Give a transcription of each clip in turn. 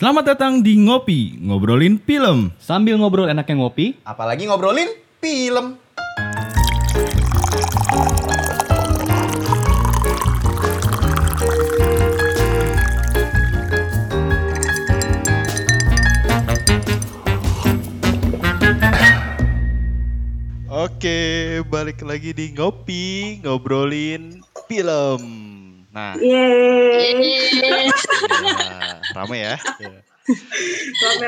Selamat datang di Ngopi, ngobrolin film. Sambil ngobrol enaknya ngopi, Apalagi ngobrolin film. Oke, balik lagi di ngopi, ngobrolin film. Nah, Yeay. ya, rame ya. Ya.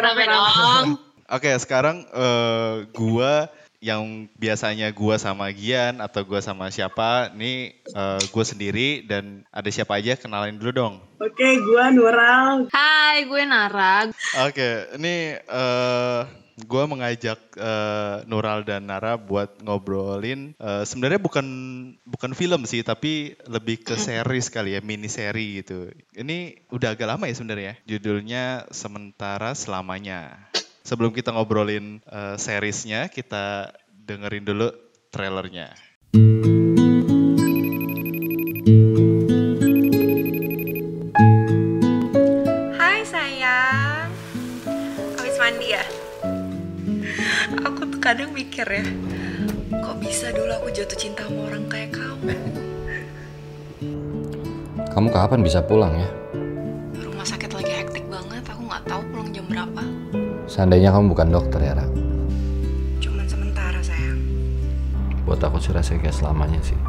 Rame dong. Oke, sekarang eh, gua yang biasanya gua sama Gian atau gua sama siapa, nih eh, gua sendiri dan ada siapa aja kenalin dulu dong. Oke, gua Nural. Hai, gue Nara. Oke, ini eh gue mengajak eh, Nural dan Nara buat ngobrolin. eh, Sebenarnya bukan bukan film sih, tapi lebih ke series kali ya, mini seri gitu. Ini udah agak lama ya sebenarnya. Judulnya Sementara Selamanya. Sebelum kita ngobrolin eh, seriesnya, kita dengerin dulu trailernya. Hai sayang Habis mandi ya? Aku tuh kadang mikir ya Kok bisa dulu aku jatuh cinta sama orang kayak kamu kamu kapan bisa pulang ya? Rumah sakit lagi hektik banget Aku gak tahu pulang jam berapa Seandainya kamu bukan dokter ya, Ra. Cuman sementara sayang Buat aku sih rasanya kayak selamanya sih.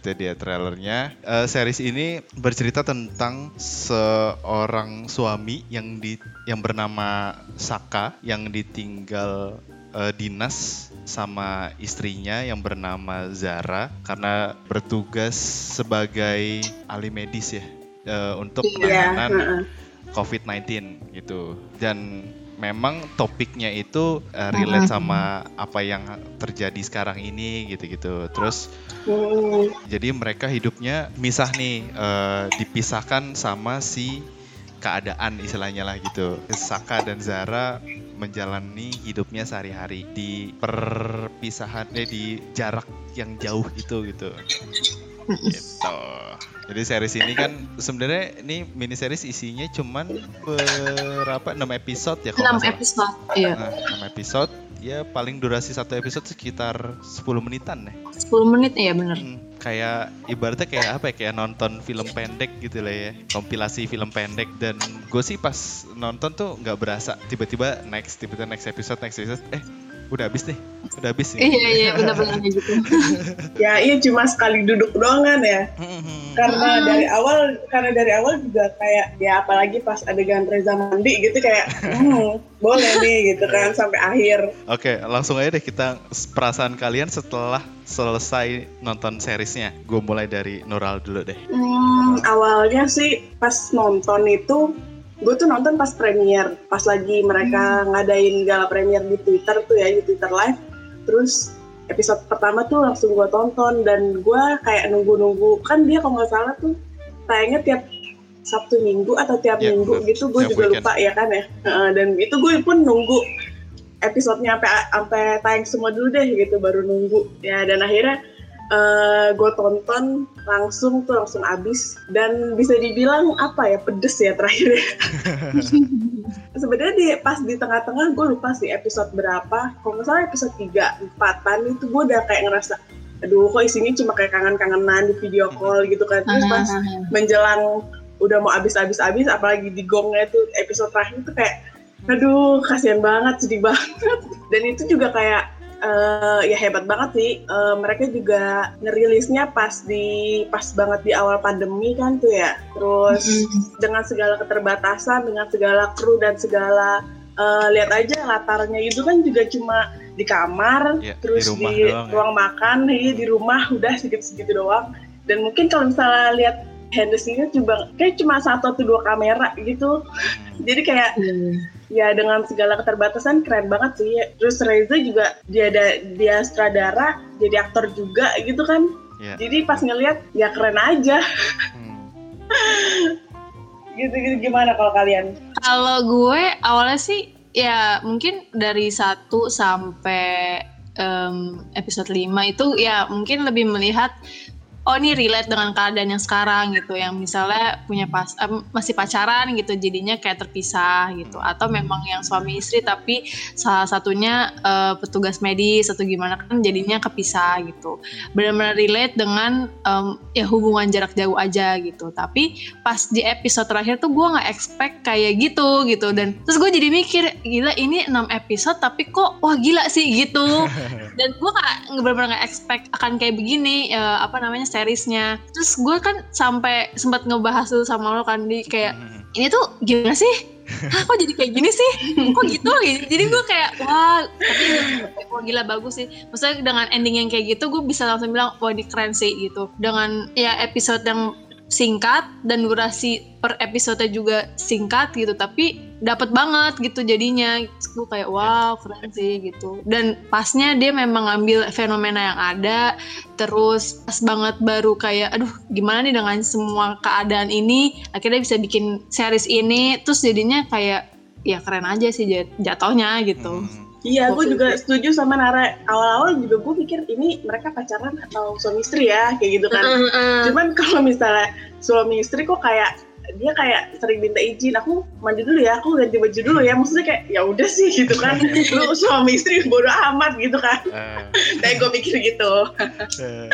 Itu dia trailernya. Eh, series ini bercerita tentang seorang suami yang di yang bernama Saka yang ditinggal eh, dinas sama istrinya yang bernama Zara karena bertugas sebagai ahli medis ya eh, untuk Iya, penanganan heeh. COVID-19 gitu. Dan memang topiknya itu eh, relate sama apa yang terjadi sekarang ini gitu-gitu. Terus Hmm, jadi mereka hidupnya misah nih, eh, dipisahkan sama si keadaan istilahnya lah gitu. Saka dan Zara menjalani hidupnya sehari-hari di perpisahan eh di jarak yang jauh itu gitu. Gitu. Jadi series ini kan sebenarnya ini mini series isinya cuman berapa 6 episode ya kalau 6 nggak salah. episode. Iya. Nah, 6 episode ya paling durasi satu episode sekitar 10 menitan ya. 10 menit ya bener. Hmm, kayak ibaratnya kayak apa ya kayak nonton film pendek gitu lah ya kompilasi film pendek dan gue sih pas nonton tuh nggak berasa tiba-tiba next tiba-tiba next episode next episode eh udah habis nih udah habis nih Iya iya bener-bener kayak gitu. Ya, iya cuma sekali duduk doang kan ya. Hmm, Karena dari awal, karena dari awal juga kayak ya apalagi pas adegan Reza mandi gitu kayak, hmm, boleh nih gitu kan sampai akhir. Oke, langsung aja deh kita perasaan kalian setelah selesai nonton seriesnya. Gue mulai dari Nural dulu deh. Hmm, awalnya sih pas nonton itu gue tuh nonton pas premier, pas lagi mereka ngadain gala premier di Twitter tuh ya di Twitter live. Terus episode pertama tuh langsung gue tonton dan gue kayak nunggu-nunggu kan dia kalau nggak salah tuh tayangnya tiap Sabtu Minggu atau tiap Ya, minggu gitu gue juga weekend. lupa ya kan ya. Heeh, dan itu gue pun nunggu episodenya sampai sampai tayang semua dulu deh gitu baru nunggu ya dan akhirnya gue tonton langsung tuh langsung abis. Dan bisa dibilang apa ya pedes ya terakhir ya. sebenarnya di pas di tengah-tengah gue lupa sih episode berapa. Kalau nggak salah episode 3 empatan itu gue udah kayak ngerasa aduh kok isinya cuma kayak kangen-kangenan di video call gitu kan. Terus pas menjelang udah mau abis-abis-abis apalagi di gongnya tuh episode terakhir itu kayak aduh kasihan banget sedih banget. Dan itu juga kayak eh, ya hebat banget sih. Eh, mereka juga ngerilisnya pas di pas banget di awal pandemi kan tuh ya. Terus dengan segala keterbatasan dengan segala kru dan segala eh, lihat aja latarnya. Itu kan juga cuma di kamar Ya, di terus di, rumah doang ya. ruang makan iya, di rumah udah segitu-segitu doang. Dan mungkin kalau misalnya lihat Henderson juga kayak cuma satu atau dua kamera gitu. Hmm. jadi kayak ya dengan segala keterbatasan keren banget sih. Terus Reza juga dia ada dia sutradara jadi aktor juga gitu kan. Ya. jadi pas ngeliat ya keren aja. Hmm. gitu, gitu. Gimana kalau kalian? Kalau gue awalnya sih ya mungkin dari 1 sampai em, episode 5 itu ya mungkin lebih melihat oh ini relate dengan keadaan yang sekarang gitu yang misalnya punya pas eh, masih pacaran gitu jadinya kayak terpisah gitu. Atau memang yang suami istri tapi salah satunya eh, petugas medis atau gimana kan jadinya kepisah gitu. Benar-benar relate dengan em, ya hubungan jarak jauh aja gitu. Tapi pas di episode terakhir tuh gue nggak expect kayak gitu gitu. Dan terus gue jadi mikir gila ini 6 episode tapi kok wah gila sih gitu. Dan gue nggak nggak benar-benar nggak expect akan kayak begini eh, apa namanya seriesnya terus gue kan sampai sempat ngebahas dulu sama lo kan di kayak ini tuh gimana sih Hah, kok jadi kayak gini sih? Kok gitu? Jadi gue kayak, wah, tapi wah gila bagus sih. Maksudnya dengan ending yang kayak gitu, gue bisa langsung bilang, wah ini keren sih gitu. Dengan ya episode yang singkat dan durasi per episode juga singkat gitu tapi dapat banget gitu jadinya. Gue kayak wow keren sih gitu. Dan pasnya dia memang ngambil fenomena yang ada terus pas banget baru kayak aduh gimana nih dengan semua keadaan ini? Akhirnya bisa bikin series ini terus jadinya kayak ya keren aja sih jat- jatuhnya gitu. Hmm. Iya, gue juga setuju sama Nara. Awal-awal juga gue pikir ini mereka pacaran atau suami istri ya, kayak gitu kan. Cuman kalau misalnya suami istri kok kayak dia kayak sering minta izin, aku mandi dulu ya, aku ganti baju dulu ya. Maksudnya kayak ya udah sih gitu kan. Lu suami istri bodo amat gitu kan. Eh, Kayak gue pikir gitu. eh.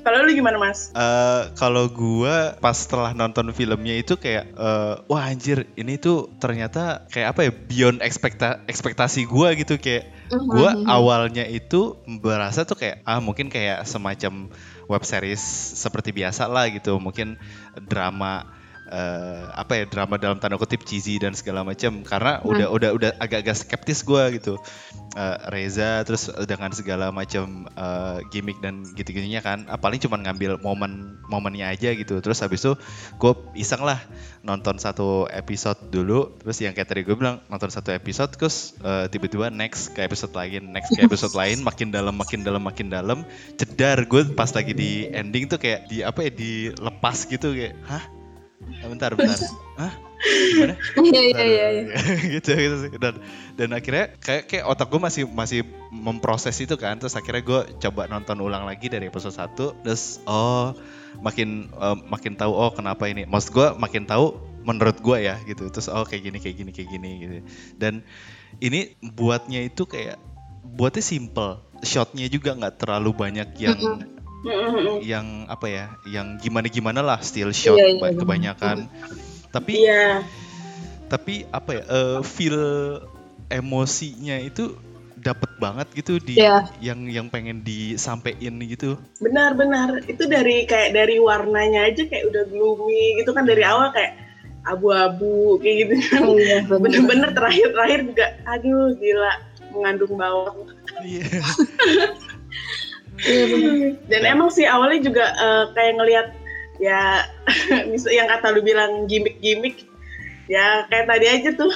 Kalau lu gimana mas? Eh, kalau gua pas setelah nonton filmnya itu kayak eh, wah anjir ini tuh ternyata kayak apa ya beyond ekspekta ekspektasi gua gitu kayak gua Mhm. awalnya itu berasa tuh kayak ah mungkin kayak semacam web series seperti biasa lah gitu. Mungkin drama eh, apa ya drama dalam tanda kutip cheesy dan segala macam. Karena udah udah udah agak-agak skeptis gua gitu. Eh, Reza terus dengan segala macam eh, gimmick dan gitu-gitunya kan ah, paling cuma ngambil momen momennya aja gitu. Terus habis itu gue iseng lah nonton satu episode dulu. Terus yang kayak tadi gue bilang nonton satu episode terus eh, tiba-tiba next ke episode lain next ke episode lain makin dalam makin dalam makin dalam. Cedar gue pas lagi di ending tuh kayak di apa ya dilepas gitu kayak hah bentar bentar. Hah? Gimana? Iya iya iya iya. gitu gitu sih. Dan dan akhirnya kayak kayak otak gue masih masih memproses itu kan. Terus akhirnya gue coba nonton ulang lagi dari episode 1 terus oh makin eh, makin tahu oh kenapa ini. Maksud gue makin tahu menurut gue ya gitu. Terus oh kayak gini kayak gini kayak gini gitu. Dan ini buatnya itu kayak buatnya simple. Shotnya juga nggak terlalu banyak yang yang apa ya yang gimana gimana lah still shot ba- benar. kebanyakan tapi Iya. tapi apa ya eh, feel emosinya itu dapet banget gitu di Iya. yang yang pengen disampaikan gitu Benar-benar itu dari kayak dari warnanya aja kayak udah gloomy gitu kan dari awal kayak abu-abu kayak gitu kan. Iya, bener. Bener-bener terakhir-terakhir juga aduh gila mengandung bawang. Iya. Dan emang sih awalnya juga eh, kayak ngelihat ya yang kata lu bilang gimmick-gimmick ya kayak tadi aja tuh.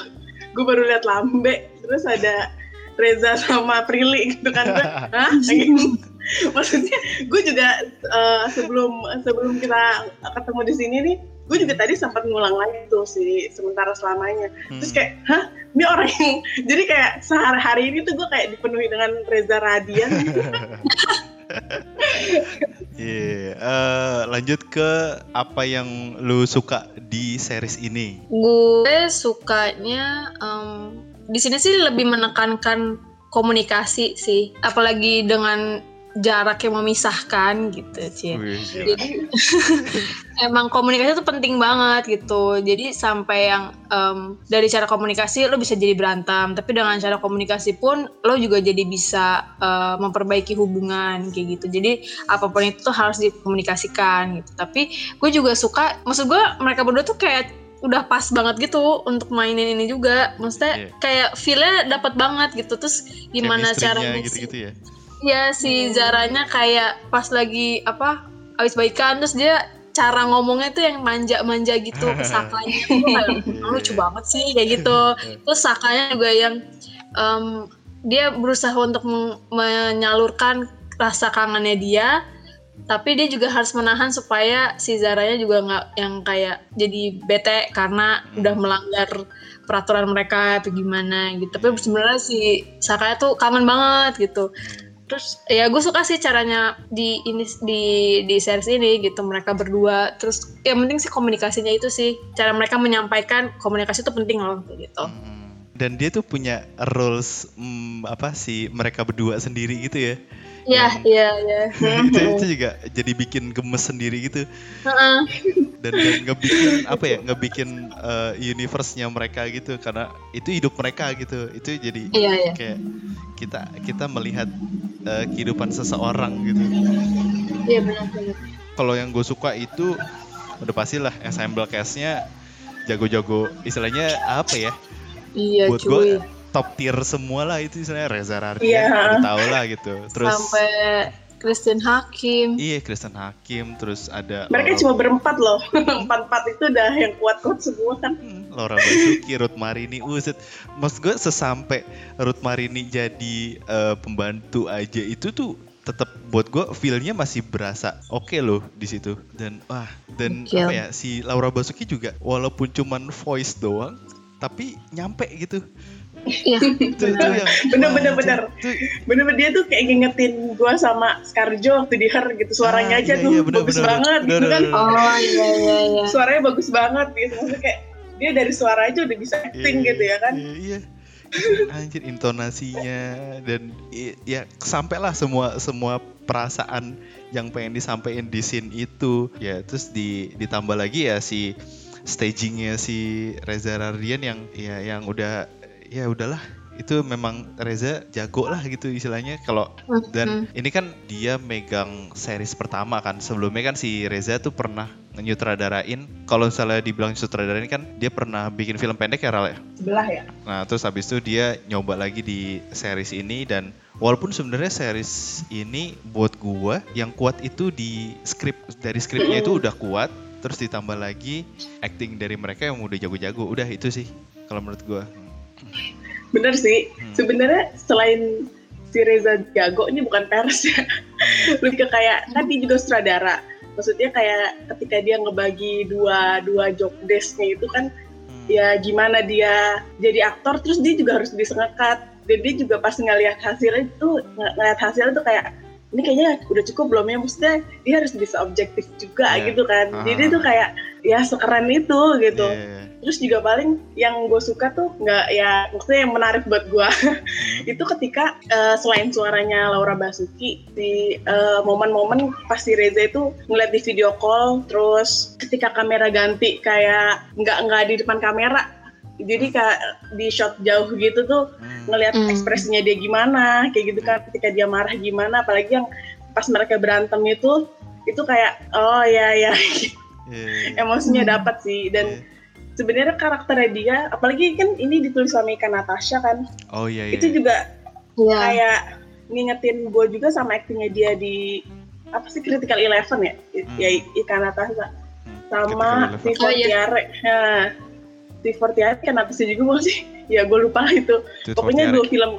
Gue baru lihat lambe terus ada Reza sama Prilly gitu kan gue hah? Gitu. maksudnya gue juga eh, sebelum sebelum kita ketemu di sini nih gue juga tadi sempat ngulang lagi tuh si sementara selamanya. Terus kayak hah? Ini orang yang jadi kayak sehari-hari ini tuh gue kayak dipenuhi dengan Reza Radian. Iya, eh, lanjut ke apa yang lu suka di series ini? Gue sukanya em, di sini sih lebih menekankan komunikasi sih. Apalagi dengan jarak yang memisahkan gitu sih jadi emang komunikasi itu penting banget gitu. Jadi sampai yang em, dari cara komunikasi lo bisa jadi berantem tapi dengan cara komunikasi pun lo juga jadi bisa eh, memperbaiki hubungan kayak gitu. Jadi apa pun itu tuh harus dikomunikasikan gitu. Tapi gue juga suka maksud gue mereka berdua tuh kayak udah pas banget gitu untuk mainin ini juga. Maksudnya Iya. kayak feelnya dapat banget gitu. Terus gimana caranya sih gitu-gitu ya Ya si Zaranya kayak pas lagi apa habis baikan terus dia cara ngomongnya tuh yang manja-manja gitu ke Sakanya tuh kayak "Oh, lucu banget sih kayak gitu. Terus Sakanya juga yang em, dia berusaha untuk menyalurkan rasa kangennya dia tapi dia juga harus menahan supaya si Zaranya juga nggak yang kayak jadi bete karena udah melanggar peraturan mereka atau gimana gitu. Tapi sebenarnya si Sakanya tuh kangen banget gitu terus ya gue suka sih caranya di ini di di series ini gitu mereka berdua terus yang penting sih komunikasinya itu sih cara mereka menyampaikan komunikasi itu penting loh gitu Hmm. Dan dia tuh punya rules hmm, apa sih mereka berdua sendiri gitu ya. Iya, iya, iya. itu, itu juga jadi bikin gemes sendiri gitu. Heeh. Dan, dan ngebikin apa ya ngebikin uh, universe-nya mereka gitu karena itu hidup mereka gitu. Itu jadi Iya, iya. kayak kita kita melihat uh, kehidupan seseorang gitu. Iya benar-benar. Kalau yang gue suka itu udah pastilah ensemble cast-nya jago-jago istilahnya apa ya? Iya, buat cuy. gue top tier semua lah itu istilahnya Reza Rardian udah tau lah gitu terus Sampai Christine Hakim. iya Kristen Hakim terus ada Mereka Laura, cuma berempat loh. Empat-empat itu udah yang kuat-kuat semua kan. Hmm, Laura Basuki, Ruth Marini, uset. Maksud gue sesampai Ruth Marini jadi eh, pembantu aja itu tuh tetap buat gue feelnya masih berasa oke loh di situ dan wah dan Gokil. apa ya si Laura Basuki juga walaupun cuman voice doang tapi nyampe gitu Iya. Bener, bener, bener. Bener-bener dia tuh kayak ngingetin gue sama Scarjo waktu di Her gitu. Suaranya Ah, aja iya, tuh iya, bener, bagus bener, banget bener, gitu kan. bener, Oh iya iya iya. Suaranya bagus banget gitu. Maksudnya kayak dia dari suara aja udah bisa acting Iya, gitu ya kan. Iya, iya. Anjir intonasinya dan ya sampailah semua semua perasaan yang pengen disampaikan di scene itu. Ya terus di ditambah lagi ya si stagingnya si Reza Rardian yang ya yang udah ya udahlah itu memang Reza jago lah gitu istilahnya. Kalau dan ini kan dia megang series pertama kan. Sebelumnya kan si Reza tuh pernah nyutradarain kalau misalnya dibilang sutradarain kan dia pernah bikin film pendek ya Ral ya? Sebelah ya. Nah, terus habis itu dia nyoba lagi di series ini. Dan walaupun sebenarnya series ini buat gua yang kuat itu di skrip dari skripnya itu udah kuat, terus ditambah lagi acting dari mereka yang udah jago-jago. Udah itu sih kalau menurut gua. Bener sih. Hmm. Sebenarnya selain si Reza jago ini bukan pers ya. Lebih ke kayak kan dia juga sutradara. Maksudnya kayak ketika dia ngebagi dua dua job desk-nya itu kan Hmm. ya gimana dia jadi aktor terus dia juga harus bisa ngekat dan dia juga pas ngelihat hasilnya itu ng- ngelihat hasilnya tuh kayak ini kayaknya udah cukup belum ya maksudnya dia harus bisa objektif juga Iya. gitu kan Ah. jadi tuh kayak ya sekeren itu gitu Iya. terus juga paling yang gue suka tuh nggak ya maksudnya yang menarik buat gue Hmm. itu ketika eh, selain suaranya Laura Basuki di eh, momen-momen pas si Reza itu ngeliat di video call terus ketika kamera ganti kayak nggak nggak di depan kamera jadi kayak di shot jauh gitu tuh Hmm. ngelihat Hmm. ekspresinya dia gimana kayak gitu kan ketika dia marah gimana apalagi yang pas mereka berantem itu itu kayak oh ya ya Iya. emosinya Hmm. dapat sih dan Iya. sebenarnya karakternya dia apalagi kan ini ditulis sama Ika Natasha kan Oh iya iya. itu juga Iya. kayak ngingetin gue juga sama aktingnya dia di apa sih Critical Eleven ya Hmm. ya Ika Natasha Hmm, sama Eleven. Oh, iya. Fortiare nah, si Fortiare kan apa sih juga sih ya gue lupa lah itu pokoknya dua film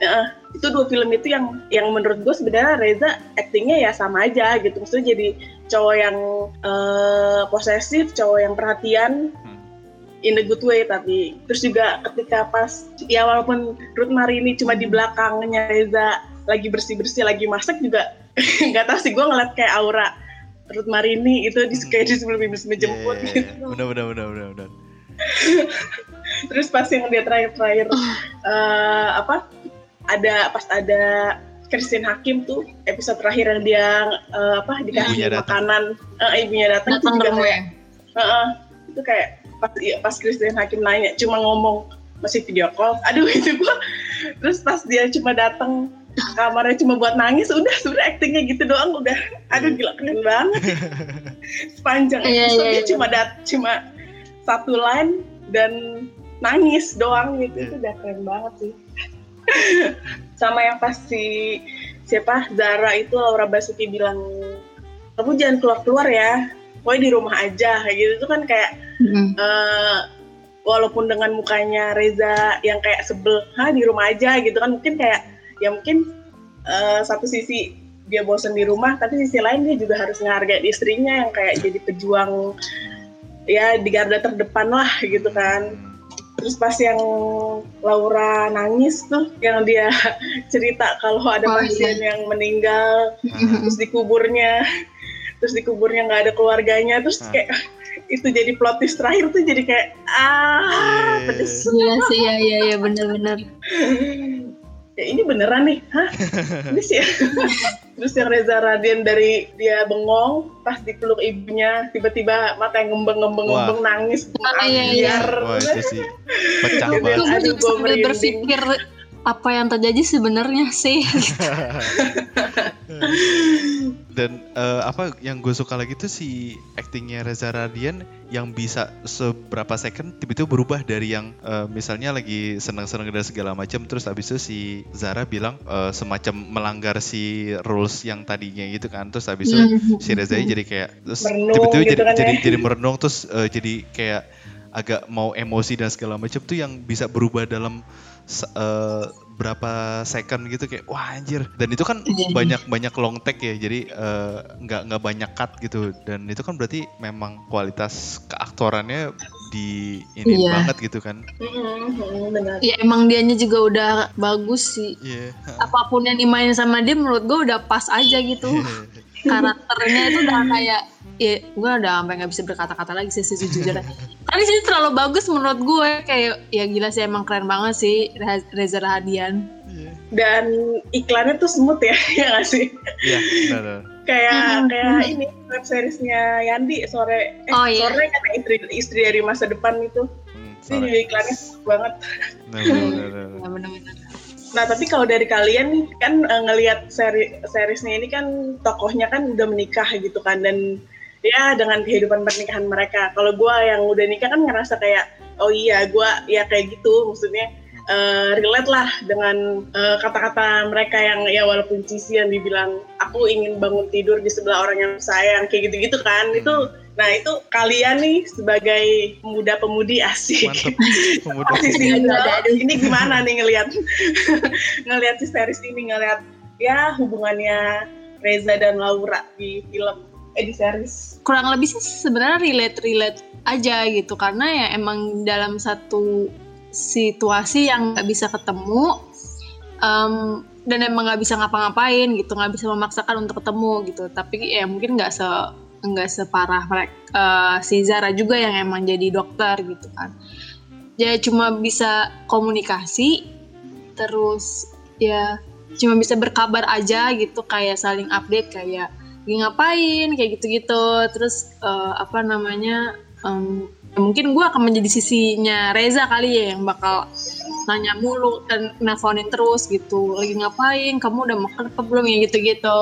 eh, itu dua film itu yang yang menurut gue sebenarnya Reza aktingnya ya sama aja gitu maksudnya jadi cowok yang eh, posesif cowok yang perhatian Hmm. in a good way tapi terus juga ketika pas ya walaupun Ruth Marini cuma di belakangnya Reza lagi bersih bersih lagi masak juga nggak tahu sih gue ngeliat kayak aura Ruth Marini itu di kayak di sebelum ibu menjemput Iya, iya, gitu iya. Bener bener bener bener bener. terus pas yang dia terakhir-terakhir eh, apa ada pas ada Christine Hakim tuh episode terakhir yang dia eh, apa dikasih Ibunya datang. makanan. Eh, ibunya datang itu juga kayak Heeh, itu kayak pas iya, pas Christine Hakim nanya cuma ngomong masih video call? Aduh itu gua. Terus pas dia cuma datang kamarnya cuma buat nangis udah sebenarnya aktingnya gitu doang udah. Aduh gila keren banget. Sepanjang Iya, iya, episode dia iya. cuma dat cuma satu line dan nangis doang gitu. Iya. itu udah keren banget sih. Sama yang pasti siapa? Zara itu Laura Basuki bilang kamu jangan keluar keluar ya. Pokoknya di rumah aja. Kayak gitu. Itu kan kayak Mm. eh, walaupun dengan mukanya Reza yang kayak sebel ha di rumah aja. Gitu kan. Mungkin kayak ya mungkin eh, satu sisi dia bosan di rumah tapi sisi lain dia juga harus menghargai istrinya yang kayak jadi pejuang ya di garda terdepan lah gitu kan. Terus pas yang Laura nangis tuh yang dia cerita kalau ada Oh, pasien yang meninggal terus dikuburnya. Terus dikuburnya nggak ada keluarganya terus Ah. kayak itu jadi plot twist terakhir tuh jadi kayak ah Iya. pedes. Iya sih, iya iya iya benar-benar. ya ini beneran nih hah? Ini sih terus yang Reza Radian dari dia bengong pas dipeluk ibunya tiba-tiba mata yang ngembeng-ngembeng Wah. ngembeng nangis Ah, iya, iya. Wah itu sih pecah Itu Itu banget. gue juga sambil berpikir apa yang terjadi sebenarnya sih. Dan eh, apa yang gue suka lagi tuh si actingnya Reza Radian yang bisa seberapa second tiba-tiba berubah dari yang eh, misalnya lagi seneng-seneng dan segala macam terus habis itu si Zara bilang eh, semacam melanggar si rules yang tadinya gitu kan terus habis itu Hmm. si Reza jadi kayak terus tiba-tiba gitu jadi, kan jadi ya. jadi merenung terus eh, jadi kayak agak mau emosi dan segala macam tuh yang bisa berubah dalam eh, berapa second gitu kayak wah anjir dan itu kan Iya. banyak banyak long take ya jadi eh, nggak nggak banyak cut gitu dan itu kan berarti memang kualitas keaktorannya di ini Iya. banget gitu kan mm, benar ya emang dianya juga udah bagus sih. iya Apa pun yang dimainin sama dia menurut gue udah pas aja gitu. Karakternya itu udah kayak ya gue udah sampai nggak bisa berkata-kata lagi sih sejujurnya. Tapi sih terlalu bagus menurut gue kayak ya gila sih emang keren banget sih Reza- Rahadian. dan iklannya tuh smooth ya ya nggak sih iya benar kayak Mhm. kayak ini web seriesnya Yandi sore eh Oh, iya. sore kata istri istri dari masa depan itu Hmm, juga iklannya smooth banget Nah, benar, benar, benar. Ya benar-benar. Nah, tapi kalau dari kalian nih, kan eh, ngelihat seri seriesnya ini kan tokohnya kan udah menikah gitu kan dan ya dengan kehidupan pernikahan mereka. Kalau gua yang udah nikah kan ngerasa kayak oh iya gua ya kayak gitu maksudnya eh, relate lah dengan eh, kata-kata mereka yang ya walaupun cheesy yang dibilang aku ingin bangun tidur di sebelah orang yang sayang kayak gitu-gitu kan. Itu nah itu kalian nih sebagai asik. pemuda Aduh, Indo, aduh, aduh. ini gimana nih ngelihat ngelihat si series ini ngelihat ya hubungannya Reza dan Laura di film eh di series. kurang lebih sih sebenarnya relate relate aja gitu. Karena ya emang dalam satu situasi yang nggak bisa ketemu em, dan emang nggak bisa ngapa-ngapain gitu nggak bisa memaksakan untuk ketemu gitu. Tapi ya mungkin nggak se nggak separah mereka si Zara juga yang emang jadi dokter gitu kan. Ya cuma bisa komunikasi terus ya cuma bisa berkabar aja gitu kayak saling update kayak lagi ngapain? Kayak gitu-gitu. Terus eh, apa namanya em, ya mungkin gue akan menjadi sisinya Reza kali ya yang bakal nanya mulu dan nelfonin terus gitu. Lagi ngapain? Kamu udah makan apa belum? Ya gitu-gitu.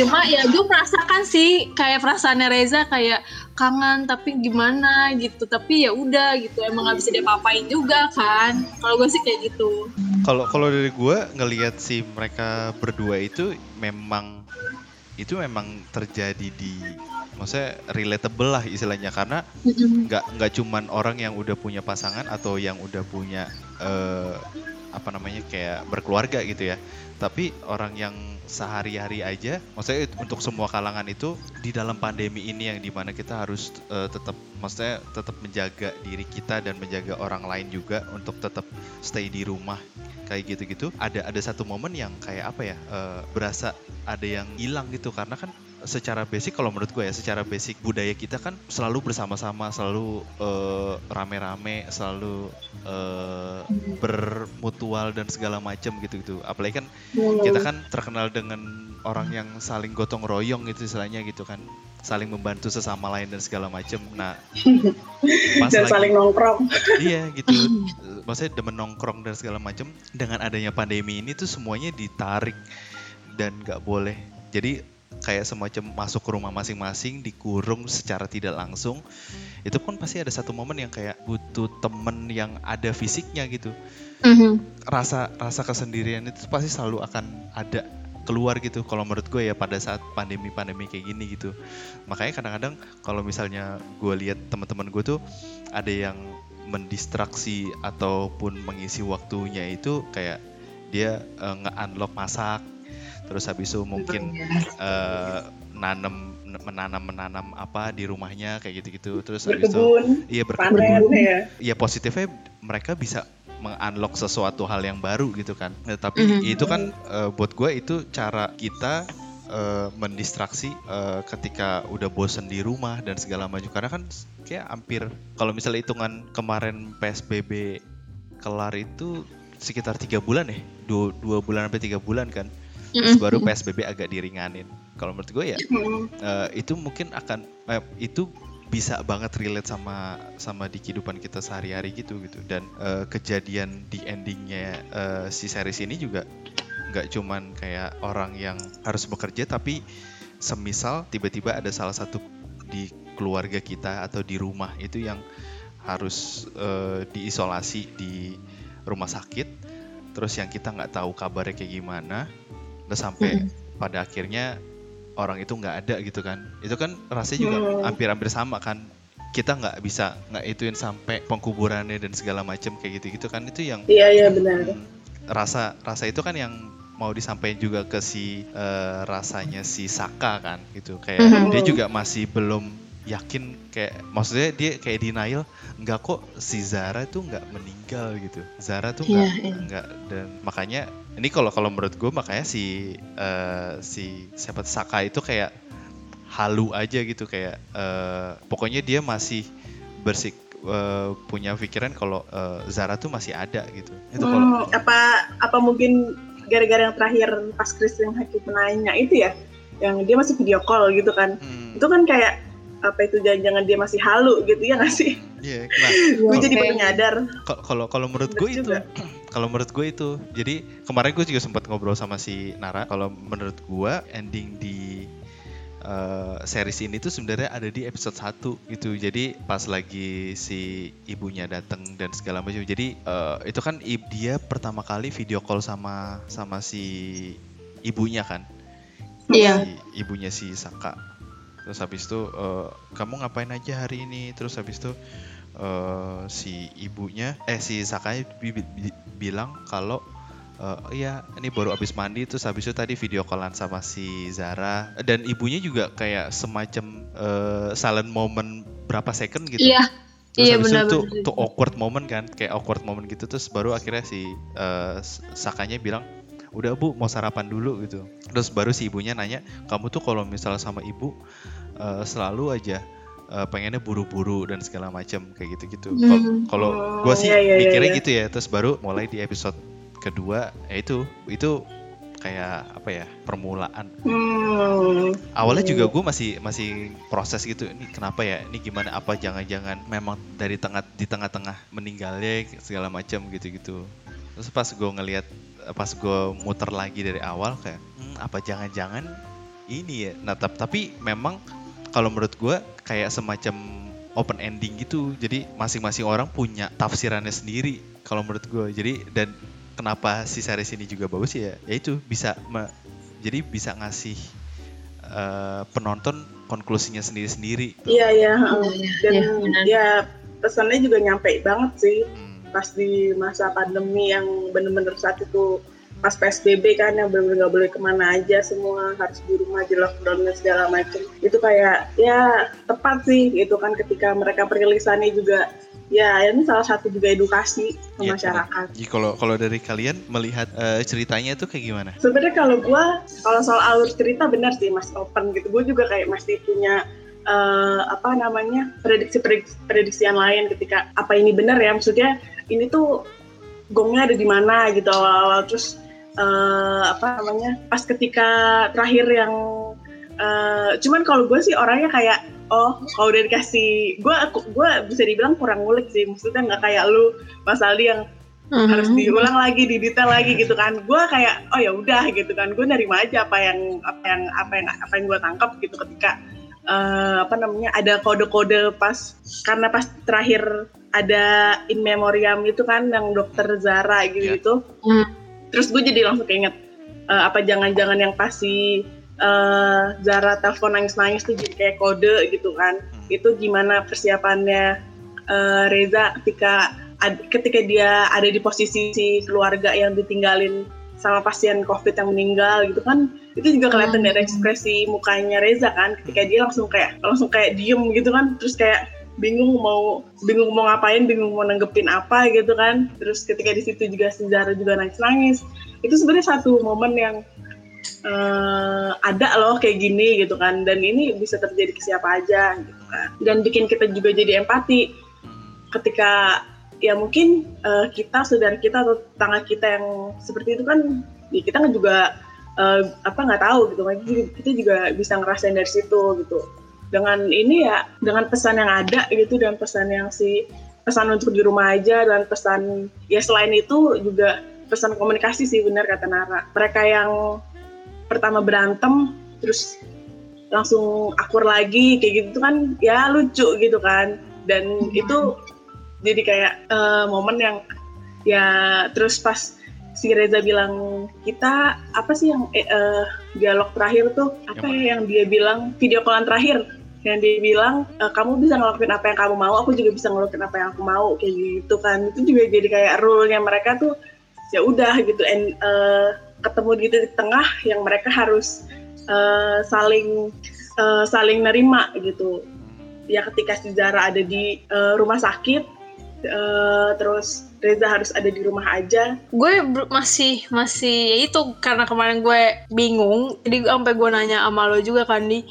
Cuma ya gue merasakan sih kayak perasaannya Reza kayak kangen tapi gimana? Gitu. Tapi ya udah gitu. Emang gak bisa diapa-apain juga kan? Kalau gue sih kayak gitu. Kalau kalau dari gue ngelihat si mereka berdua itu memang itu memang terjadi di maksudnya relatable lah istilahnya. Karena nggak nggak cuman orang yang udah punya pasangan atau yang udah punya eh, apa namanya kayak berkeluarga gitu ya. Tapi orang yang sehari-hari aja. Maksudnya untuk semua kalangan itu di dalam pandemi ini yang di mana kita harus eh, tetap maksudnya tetap menjaga diri kita dan menjaga orang lain juga untuk tetap stay di rumah kayak gitu-gitu. Ada ada satu momen yang kayak apa ya eh, berasa ada yang hilang gitu. Karena kan secara basic kalau menurut gue ya secara basic budaya kita kan selalu bersama-sama selalu eh, rame-rame selalu eh, bermutual dan segala macam gitu-gitu. Apalagi kan kita kan terkenal dengan orang yang saling gotong royong gitu istilahnya gitu kan. Saling membantu sesama lain dan segala macam nah pas dan lagi saling nongkrong. iya gitu. Maksudnya demen nongkrong dan segala macam dengan adanya pandemi ini tuh semuanya ditarik dan nggak boleh. Jadi kayak semacam masuk ke rumah masing-masing dikurung secara tidak langsung itu pun pasti ada satu momen yang kayak butuh temen yang ada fisiknya gitu. Mhm. rasa rasa kesendirian itu pasti selalu akan ada keluar gitu. Kalau menurut gue ya pada saat pandemi-pandemi kayak gini gitu. Makanya kadang-kadang kalau misalnya gue lihat teman-teman gue tuh ada yang mendistraksi ataupun mengisi waktunya itu kayak dia eh, nge-unlock masak terus habis itu mungkin eh, nanam menanam menanam apa di rumahnya kayak gitu-gitu. Terus habis itu iya berkebun. Ya. Ya positifnya mereka bisa mengunlock sesuatu hal yang baru gitu kan. Nah, tapi Mhm. itu kan eh, buat gue itu cara kita eh, mendistraksi eh, ketika udah bosen di rumah dan segala macam. Karena kan kayak hampir kalau misalnya hitungan kemarin psbb kelar itu sekitar tiga bulan ya. Dua, dua bulan sampai tiga bulan kan terus baru psbb agak diringanin. Kalau menurut gue ya Hmm. eh, itu mungkin akan eh, itu bisa banget relate sama sama di kehidupan kita sehari-hari gitu gitu. Dan eh, kejadian di endingnya eh, si series ini juga nggak cuman kayak orang yang harus bekerja tapi semisal tiba-tiba ada salah satu di keluarga kita atau di rumah itu yang harus eh, diisolasi di rumah sakit. Terus yang kita nggak tahu kabarnya kayak gimana terus sampai pada akhirnya orang itu nggak ada gitu kan. Itu kan rasanya juga Hmm. hampir-hampir sama kan. Kita nggak bisa nggak ituin sampai pengkuburannya dan segala macam kayak gitu-gitu kan. Itu yang iya iya benar. Hmm, rasa rasa itu kan yang mau disampaikan juga ke si eh, rasanya si Saka kan gitu. Kayak Mhm. dia juga masih belum yakin kayak maksudnya dia kayak denial nggak kok si Zara tuh nggak meninggal gitu. Zara tuh nggak Iya, iya. nggak dan makanya ini kalau kalau menurut gue makanya si eh, si tuh, Saka itu kayak halu aja gitu kayak eh, pokoknya dia masih bersik eh, punya pikiran kalau eh, Zara tuh masih ada gitu. Itu kalau Hmm, apa apa mungkin gara-gara yang terakhir pas Christine Hakim nanya itu ya yang dia masih video call gitu kan. Hmm, itu kan kayak apa itu jangan-jangan dia masih halu gitu ya nggak sih iya. Nah, gue jadi Oke. baru nyadar Kal- kalau kalau menurut gue itu kalau menurut gue itu jadi kemarin gue juga sempat ngobrol sama si Nara kalau menurut gue ending di eh, series ini tuh sebenarnya ada di episode 1 gitu jadi pas lagi si ibunya datang dan segala macam jadi eh, itu kan dia pertama kali video call sama sama si ibunya kan Iya. si ibunya si Saka terus habis itu eh, kamu ngapain aja hari ini? Terus habis itu eh, si ibunya eh si Sakanya bi- bi- bilang kalau eh, iya ini baru habis mandi. Terus habis itu tadi video callan sama si Zara. Dan ibunya juga kayak semacam eh, silent moment berapa second gitu. Iya. Terus Iya, habis itu tuh, awkward moment kan, kayak awkward moment gitu. Terus baru akhirnya si eh, Sakanya bilang, udah bu mau sarapan dulu gitu. Terus baru si ibunya nanya, kamu tuh kalau misalnya sama ibu eh, selalu aja eh, pengennya buru-buru dan segala macam kayak gitu-gitu. Hmm. Kalau Oh, gue sih iya, iya, iya, mikirnya iya. gitu ya. Terus baru mulai di episode kedua, ya itu itu kayak apa ya permulaan hmm. awalnya juga gue masih masih proses gitu ini kenapa ya ini gimana apa jangan-jangan memang dari tengah di tengah-tengah meninggalnya segala macam gitu-gitu terus pas gue ngelihat pas gue muter lagi dari awal kayak "Hmm, apa jangan-jangan ini ya nah tap- tapi memang kalau menurut gue kayak semacam open ending gitu jadi masing-masing orang punya tafsirannya sendiri kalau menurut gue jadi dan kenapa si series ini juga bagus ya ya itu bisa me- jadi bisa ngasih eh, penonton konklusinya sendiri-sendiri iya iya heeh. Iya, iya, dan benar. ya pesannya juga nyampe banget sih Hmm. Pas di masa pandemi yang bener-bener saat itu pas PSBB kan yang bener-bener nggak boleh ke mana aja semua harus di rumah di lockdown dan segala macam itu kayak ya tepat sih itu kan ketika mereka perilisannya juga ya ini salah satu juga edukasi ke Iya, masyarakat. Jadi kalau kalau dari kalian melihat eh, ceritanya itu kayak gimana? sebenarnya kalau gue kalau soal alur cerita benar sih mas open gitu. Gue juga kayak masih punya eh, apa namanya prediksi prediksi prediksi yang lain ketika apa ini benar ya. Maksudnya ini tuh gongnya ada di mana gitu awal-awal terus eh, apa namanya pas ketika terakhir yang eh, cuman kalau gue sih orangnya kayak oh kalau udah dikasih gue gue bisa dibilang kurang ngulik sih maksudnya nggak kayak lu Mas Aldi yang harus Mhm. diulang lagi, didetail lagi gitu kan. Gue kayak oh ya udah gitu kan. Gue nerima aja apa yang apa yang apa yang apa yang gue tangkap gitu ketika eh, apa namanya ada kode-kode pas karena pas terakhir ada in memoriam itu kan yang dokter Zara gitu Iya. gitu. Hmm. Terus gue jadi langsung keinget eh, apa jangan-jangan yang pasti eh, Zara telepon nangis-nangis tuh jadi kayak kode gitu kan Hmm. itu gimana persiapannya eh, Reza ketika ad- ketika dia ada di posisi si keluarga yang ditinggalin sama pasien COVID yang meninggal gitu kan itu juga kelihatan dari Hmm. ekspresi mukanya Reza kan ketika dia langsung kayak langsung kayak diem gitu kan terus kayak bingung mau bingung mau ngapain bingung mau nanggepin apa gitu kan. Terus ketika di situ juga si Zara juga nangis nangis itu sebenarnya satu momen yang eh, ada loh kayak gini gitu kan dan ini bisa terjadi ke siapa aja gitu kan. Dan bikin kita juga jadi empati. Ketika ya mungkin eh, kita saudara kita atau tetangga kita yang seperti itu kan ya kita kan juga eh, apa nggak tahu gitu. Kan kita juga bisa ngerasain dari situ gitu. Dengan ini ya dengan pesan yang ada gitu dan pesan yang si pesan untuk di rumah aja dan pesan ya selain itu juga pesan komunikasi sih benar kata Nara. Mereka yang pertama berantem terus langsung akur lagi kayak gitu kan ya lucu gitu kan. Dan itu jadi kayak eh, momen yang ya terus pas si Reza bilang kita apa sih yang eh, eh, dialog terakhir tuh? Apa Yang ya yang dia bilang? Video callan terakhir. Yang dia bilang "Eh, kamu bisa ngelakuin apa yang kamu mau aku juga bisa ngelakuin apa yang aku mau kayak gitu kan. Itu juga jadi kayak rule-nya mereka tuh ya udah gitu. And, eh, ketemu gitu di tengah yang mereka harus eh, saling eh, saling nerima gitu. Ya ketika si Zara ada di eh, rumah sakit eh, terus Reza harus ada di rumah aja. Gue masih masih ya itu karena kemarin gue bingung jadi gue- sampai gue nanya sama lo juga kan di.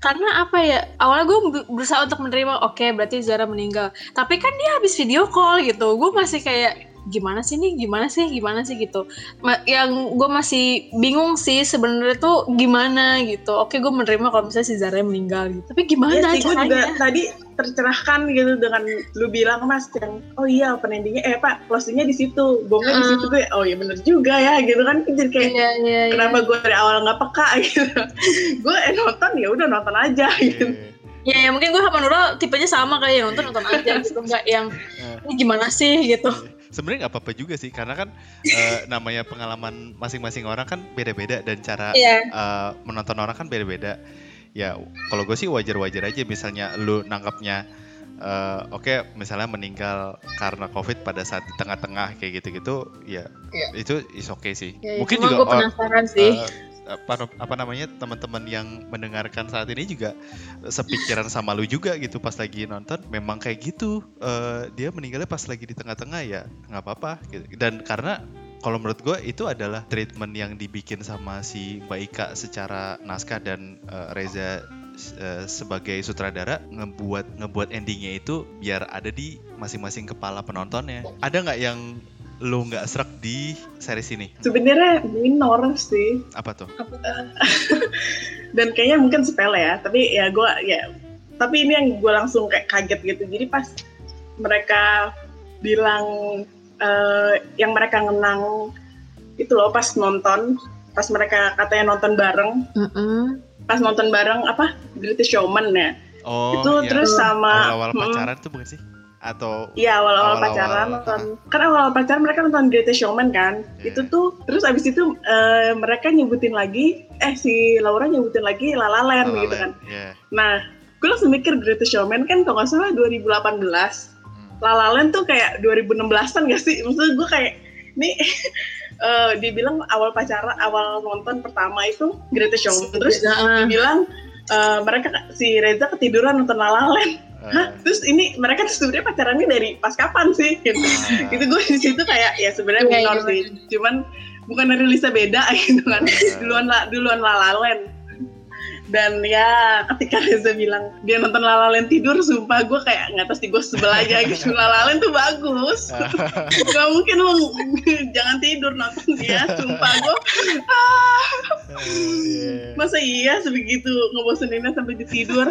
Karena apa ya awalnya gue be- berusaha untuk menerima oke berarti Zara meninggal. Tapi kan dia habis video call gitu gue masih kayak gimana sih nih gimana sih gimana sih gitu. Ma- yang gue masih bingung sih sebenarnya tuh gimana gitu. Oke gue menerima kalau misalnya si Zara meninggal gitu. Tapi gimana Iya sih, gue juga tadi tercerahkan gitu dengan lu bilang mas yang oh iya open endingnya. Eh pak closingnya di situ bongnya di situ. Gue oh iya bener juga ya gitu kan. Jadi kayak iya iya iya. kenapa gue dari awal nggak peka? Gitu. Gue eh, nonton ya udah nonton aja gitu. Ya, ya mungkin gue sama Nurul tipenya sama kayak yang nonton nonton aja gitu. Nggak yang ini gimana sih? gitu. Sebenarnya nggak apa-apa juga sih karena kan eh, namanya pengalaman masing-masing orang kan beda-beda dan cara Iya. eh, menonton orang kan beda-beda. Ya kalau gue sih wajar-wajar aja misalnya lu nangkapnya eh, oke misalnya meninggal karena covid pada saat di tengah-tengah kayak gitu-gitu ya Iya. itu is oke sih. Ya, Mungkin cuma juga gue or- penasaran sih. eh, apa, apa namanya teman-teman yang mendengarkan saat ini juga sepikiran sama lu juga gitu pas lagi nonton. Memang kayak gitu. Eh, dia meninggalnya pas lagi di tengah-tengah ya nggak apa-apa gitu. dan karena kalau menurut gue itu adalah treatment yang dibikin sama si Mbak Ika secara naskah dan eh, Reza eh, sebagai sutradara ngebuat ngebuat endingnya itu biar ada di masing-masing kepala penontonnya. Ada nggak yang lu nggak serak di series ini sebenarnya minor sih. Apa tuh? Dan kayaknya mungkin sepele ya tapi ya gue ya tapi ini yang gue langsung kayak kaget gitu. Jadi pas mereka bilang eh, yang mereka ngenang itu loh pas nonton pas mereka katanya nonton bareng. Mm-mm. pas nonton bareng apa? British Showman ya? Oh, itu iya. terus sama awal-awal Mm, pacaran tuh bukan sih? Atau Iya awal-awal Awal-awal, pacaran ah. nonton kan awal pacaran mereka nonton Greatest Showman kan Iya. itu tuh terus abis itu eh, mereka nyebutin lagi eh si Laura nyebutin lagi La La Land La La gitu kan iya. nah gue langsung mikir Greatest Showman kan kalau nggak salah 2018 Hmm. La La Land tuh kayak 2016an gak sih maksud gue kayak ini eh, dibilang awal pacaran awal nonton pertama itu Greatest Showman terus Nah, dibilang eh, mereka si Reza ketiduran nonton La La Land Hah? Terus ini mereka tuh sebenarnya pacarannya dari pas kapan sih? Gitu. ah, itu gue di situ kayak ya sebenarnya Iya, minor iya, sih. Cuman bukan dari Lisa beda gitu kan. duluan lah duluan La La Land. Dan ya ketika Reza bilang dia nonton La La Land tidur, sumpah gue kayak nggak sih gue sebel aja gitu. La La Land tuh bagus. Gak mungkin lu jangan tidur nonton dia, sumpah gue. Ah, iya. masa iya sebegitu ngeboseninnya sampai ditidur.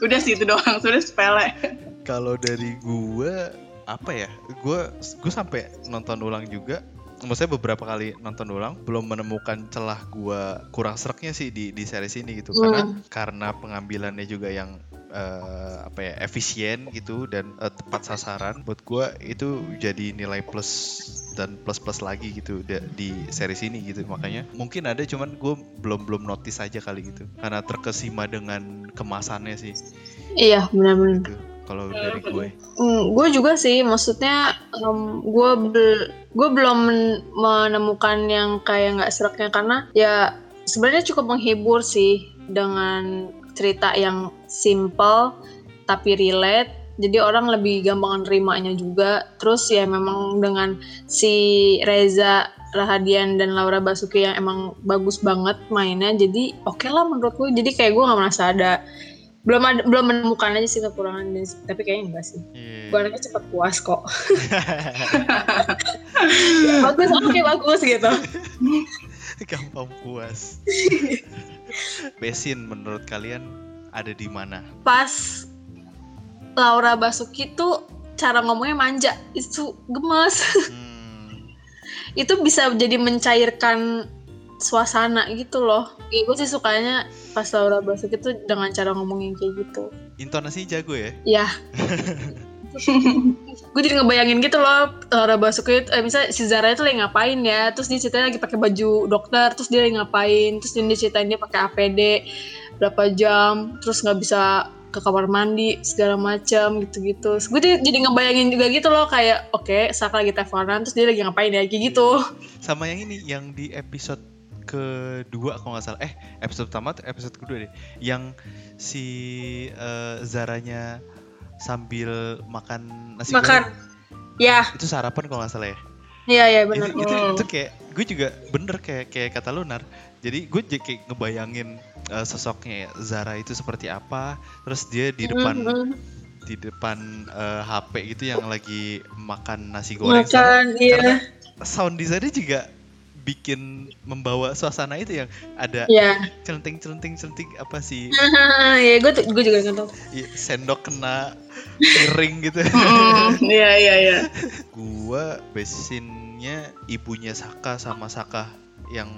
Udah sih itu doang, sudah sepele. Kalau dari gua apa ya? Gua gua sampai nonton ulang juga. Maksudnya beberapa kali nonton ulang belum menemukan celah gua kurang sereknya sih di di series ini gitu. Karena karena pengambilannya juga yang eh, apa ya efisien gitu dan eh, tepat sasaran buat gua itu jadi nilai plus dan plus plus lagi gitu di series ini gitu makanya mungkin ada cuman gue belum belum notice aja kali gitu karena terkesima dengan kemasannya sih Iya benar-benar. gitu. Kalau dari gue. Hmm, gue juga sih, maksudnya em, gue bel- gue belum men- menemukan yang kayak nggak seraknya karena ya sebenarnya cukup menghibur sih dengan cerita yang simple tapi relate. Jadi orang lebih gampang nerimanya juga. Terus ya memang dengan si Reza Rahadian dan Laura Basuki yang emang bagus banget mainnya. Jadi oke lah menurut gue. Jadi kayak gue nggak merasa ada belum ada, belum menemukan aja sih kekurangan tapi kayaknya enggak sih Iya. gue anaknya cepet puas kok bagus oke bagus gitu Gampang puas. Besin menurut kalian ada di mana? pas Laura Basuki tuh cara ngomongnya manja itu gemes Hmm, itu bisa jadi mencairkan suasana gitu loh. Ya, gue sih sukanya pas Laura Basuki tuh dengan cara ngomongin kayak gitu. Intonasinya jago ya? ya gue jadi ngebayangin gitu loh Laura Basuki itu, eh, misalnya si Zara itu lagi ngapain ya? Terus dia ceritanya lagi pakai baju dokter terus dia lagi ngapain? Terus dia ceritain dia pakai APD berapa jam terus nggak bisa ke kamar mandi segala macam gitu-gitu. Gue jadi ngebayangin juga gitu loh kayak oke Saka lagi teleponan terus dia lagi ngapain ya? Kayak gitu. Sama yang ini yang di episode kedua kalau nggak salah. Eh episode pertama atau episode kedua deh. Yang si eh, Zaranya sambil makan nasi makan. Goreng ya. Itu sarapan kalau nggak salah ya? Iya iya itu, benar. Itu, itu kayak gue juga bener kayak kayak kata Lunar jadi gue jadi kayak ngebayangin eh, sosoknya ya, Zara itu seperti apa terus dia di depan Mhm. di depan eh, HP gitu yang lagi makan nasi goreng makan iya. Karena sound desainnya juga bikin membawa suasana itu yang ada iya. celenting celenting celenting apa sih? Ya gue gue juga nggak tahu. I- sendok kena piring gitu. Mm, Iya iya iya. gua besinnya ibunya Saka sama Saka yang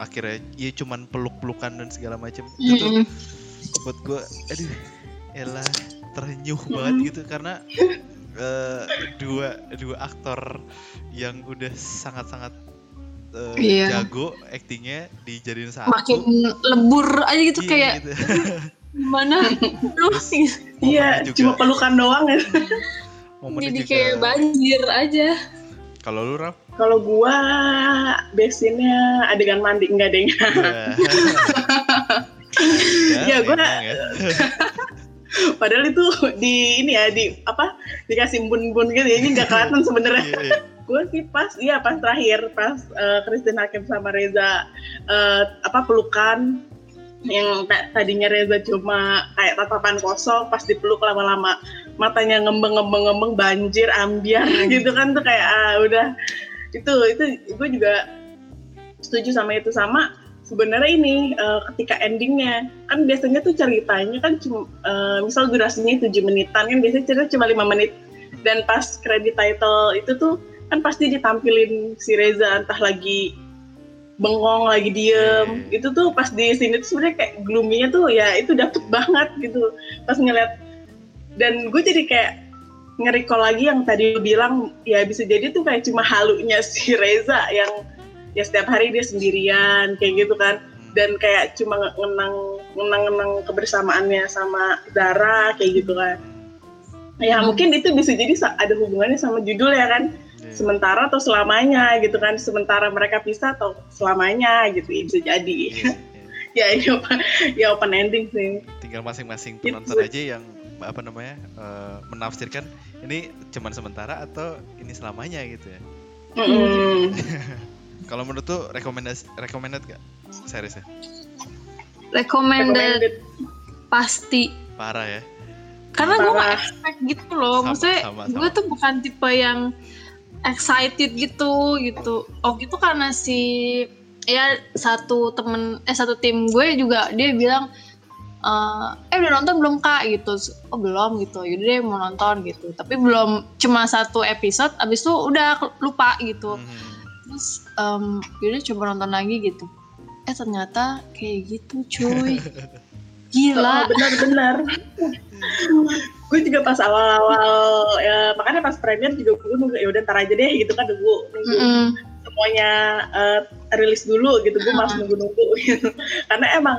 akhirnya ya cuman peluk-pelukan dan segala macam. Itu tuh buat gua aduh elah ternyuh banget gitu. Karena eh, dua dua aktor yang udah sangat-sangat eh, Iya. jago aktingnya dijadiin satu makin lebur aja gitu Iya, kayak gitu. gimana lu Terus Iya, cuma pelukan doang ya. momennya jadi juga kayak banjir aja kalau lu Raf Kalau gua besinnya adegan mandi enggak deh. ya, Ya, gua- ya. Padahal itu di ini ya di apa dikasih bun-bun gitu ya. Ini nggak kelihatan sebenarnya. Iya, iya. Gue sih pas iya pas terakhir pas eh, Christine Hakim sama Reza eh, apa pelukan. Yang ta- tadinya Reza cuma kayak tatapan kosong pas dipeluk lama-lama matanya ngembeng-ngembeng-ngembeng banjir ambiar gitu kan tuh kayak ah udah. Itu itu gue juga setuju sama itu. Sama sebenarnya ini eh, ketika endingnya kan biasanya tuh ceritanya kan cuma eh, misal durasinya 7 menitan kan biasanya cerita cuma lima menit. Dan pas kredit title itu tuh kan pasti ditampilin si Reza entah lagi bengong lagi diem. Itu tuh pas di sini tuh sebenarnya kayak gloomy-nya tuh ya itu dapet banget gitu. Pas ngeliat dan gue jadi kayak nge-recall lagi yang tadi lu bilang ya bisa jadi tuh kayak cuma halunya si Reza yang ya setiap hari dia sendirian kayak gitu kan. Dan kayak cuma ngenang ngenang ngenang kebersamaannya sama Zara kayak gitu kan. Ya mungkin itu bisa jadi ada hubungannya sama judul ya kan Iya. sementara atau selamanya gitu kan sementara mereka pisah atau selamanya gitu ya, bisa jadi. Iya, iya. ya ini open, ya open ending sih. Tinggal masing-masing Itu. penonton aja yang apa namanya eh, menafsirkan ini cuman sementara atau ini selamanya gitu ya? Mm-mm. kalau menurut tuh rekomendasi recommended gak seriesnya? Recommended recommended. pasti. Parah ya. Karena gue gak expect gitu loh Sama, maksudnya gue tuh bukan tipe yang excited gitu gitu. Oh gitu karena si ya satu temen eh satu tim gue juga dia bilang eh eh udah nonton belum kak? Gitu. Oh belum gitu. Yaudah deh mau nonton gitu. Tapi belum cuma satu episode abis itu udah lupa gitu. Mhm. terus em yaudah coba nonton lagi gitu. Eh ternyata kayak gitu cuy Oh, gila benar-benar gue juga pas awal-awal ya makanya pas premier juga gue nunggu ya udah ntar aja deh gitu kan nunggu nunggu Mm-mm. semuanya eh, rilis dulu gitu gue malas nunggu-nunggu gitu. Karena emang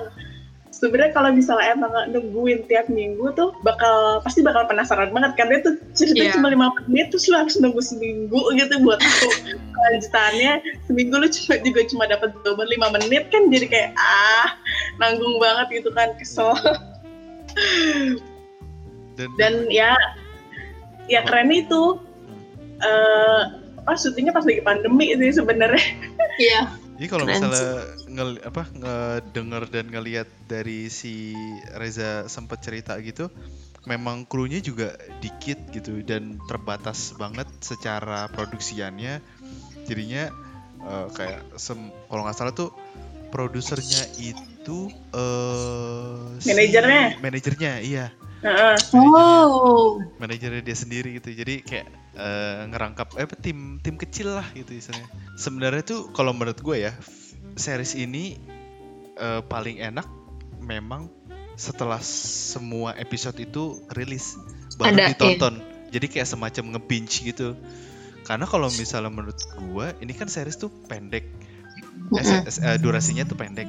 sebenarnya kalau misalnya emang nungguin tiap minggu tuh bakal pasti bakal penasaran banget kan. Dia tuh ceritanya Iya. cuma lima menit terus lu harus nunggu seminggu gitu buat tahu kelanjutannya. Seminggu lu cuma juga cuma dapat jawaban lima menit kan jadi kayak ah nanggung banget gitu kan kesel. Dan, dan ya ya keren itu eh apa syutingnya pas lagi pandemi sih sebenarnya. Iya. Jadi kalau misalnya ngel, apa ngedenger dan ngelihat dari si Reza sempat cerita gitu, memang krunya juga dikit gitu dan terbatas banget secara produksiannya. Jadinya eh, kayak sem- kalau nggak salah tuh produsernya itu eh si- Manajernya? manajernya iya Heeh. Oh. manajernya dia sendiri gitu jadi kayak eh, ngerangkap eh tim tim kecil lah gitu istilahnya. Sebenarnya tuh kalau menurut gue ya series ini eh, paling enak memang setelah semua episode itu rilis baru Ada, iya. ditonton jadi kayak semacam nge-binge gitu. Karena kalau misalnya menurut gue ini kan series tuh pendek. Eh, eh, durasinya tuh pendek.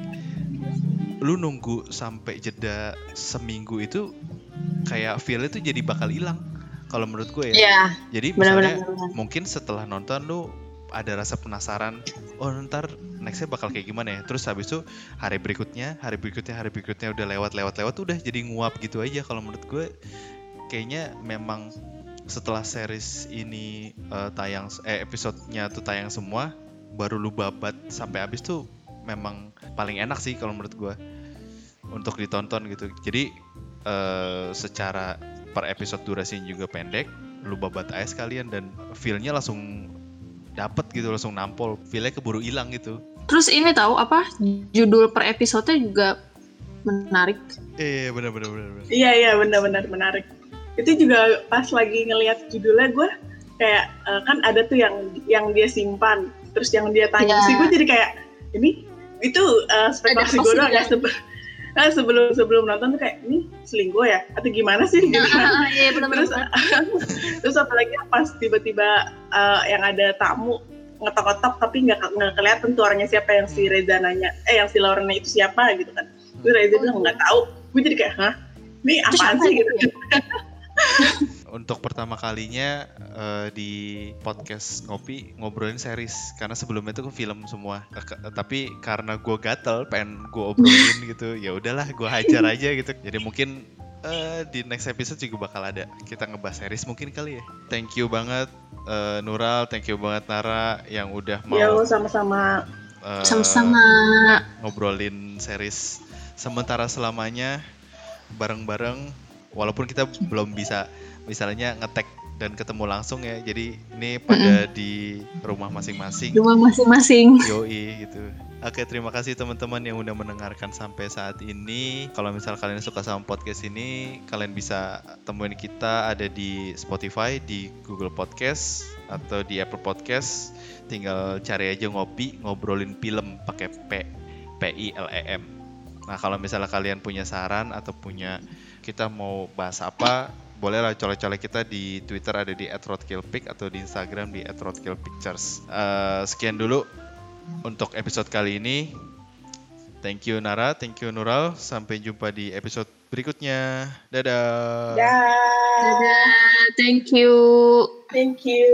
Lu nunggu sampai jeda seminggu itu kayak feel itu jadi bakal hilang kalau menurut gue ya. Iya. Jadi Benar-benar. misalnya mungkin setelah nonton lu ada rasa penasaran, oh ntar nextnya bakal kayak gimana ya. Terus habis itu hari berikutnya, hari berikutnya, hari berikutnya udah lewat lewat lewat udah jadi nguap gitu aja kalau menurut gue. Kayaknya memang setelah series ini eh, tayang eh episodenya tuh tayang semua, baru lu babat sampai habis tuh memang paling enak sih kalau menurut gue untuk ditonton gitu. Jadi eh, secara per episode durasinya juga pendek, lu babat aja sekalian dan feel-nya langsung dapet gitu, langsung nampol. Feel-nya keburu hilang gitu. Terus ini tahu apa judul per episode juga menarik. Eh, bener bener bener. bener. Iya iya benar-benar menarik. Itu juga pas lagi ngelihat judulnya gue kayak eh, kan ada tuh yang yang dia simpan, terus yang dia tanya Iya. sih gue jadi kayak ini itu eh, spekulasi gue doang ya kan? Nah, sebelum sebelum nonton tuh kayak ini selingkuh ya? Atau gimana sih? Gitu kan. Iya terus terus apalagi pas tiba-tiba eh, yang ada tamu ngetok-ngetok tapi nggak nggak kelihatan tuh orangnya siapa yang si Reza nanya eh yang si Lorena itu siapa gitu kan. Terus Reza bilang nggak tahu. Gue jadi kayak hah? Ini apaan sih? ya? gitu Untuk pertama kalinya eh, di podcast ngopi ngobrolin series karena sebelumnya tuh film semua. Tapi karena gue gatel pengen gue obrolin gitu, ya udahlah gue hajar aja gitu. Jadi mungkin eh, di next episode juga bakal ada kita ngebahas series mungkin kali ya. Thank you banget eh, Nural, thank you banget Nara yang udah mau Yo sama-sama eh, Sama-sama. ngobrolin series sementara selamanya bareng-bareng walaupun kita belum bisa misalnya ngetek dan ketemu langsung ya jadi ini pada di rumah masing-masing Rumah masing-masing. yoi gitu Oke, terima kasih teman-teman yang udah mendengarkan sampai saat ini. Kalau misal kalian suka sama podcast ini, kalian bisa temuin kita ada di Spotify, di Google Podcast, atau di Apple Podcast. Tinggal cari aja ngopi, ngobrolin film pakai P, P I L E M. Nah, kalau misalnya kalian punya saran atau punya kita mau bahas apa, bolehlah colek-colek kita di Twitter ada di @roadkillpic atau di Instagram di @roadkillpictures. Eh, sekian dulu untuk episode kali ini. Thank you Nara, thank you Nural. Sampai jumpa di episode berikutnya. Dadah. Dah. Dadah, thank you. Thank you.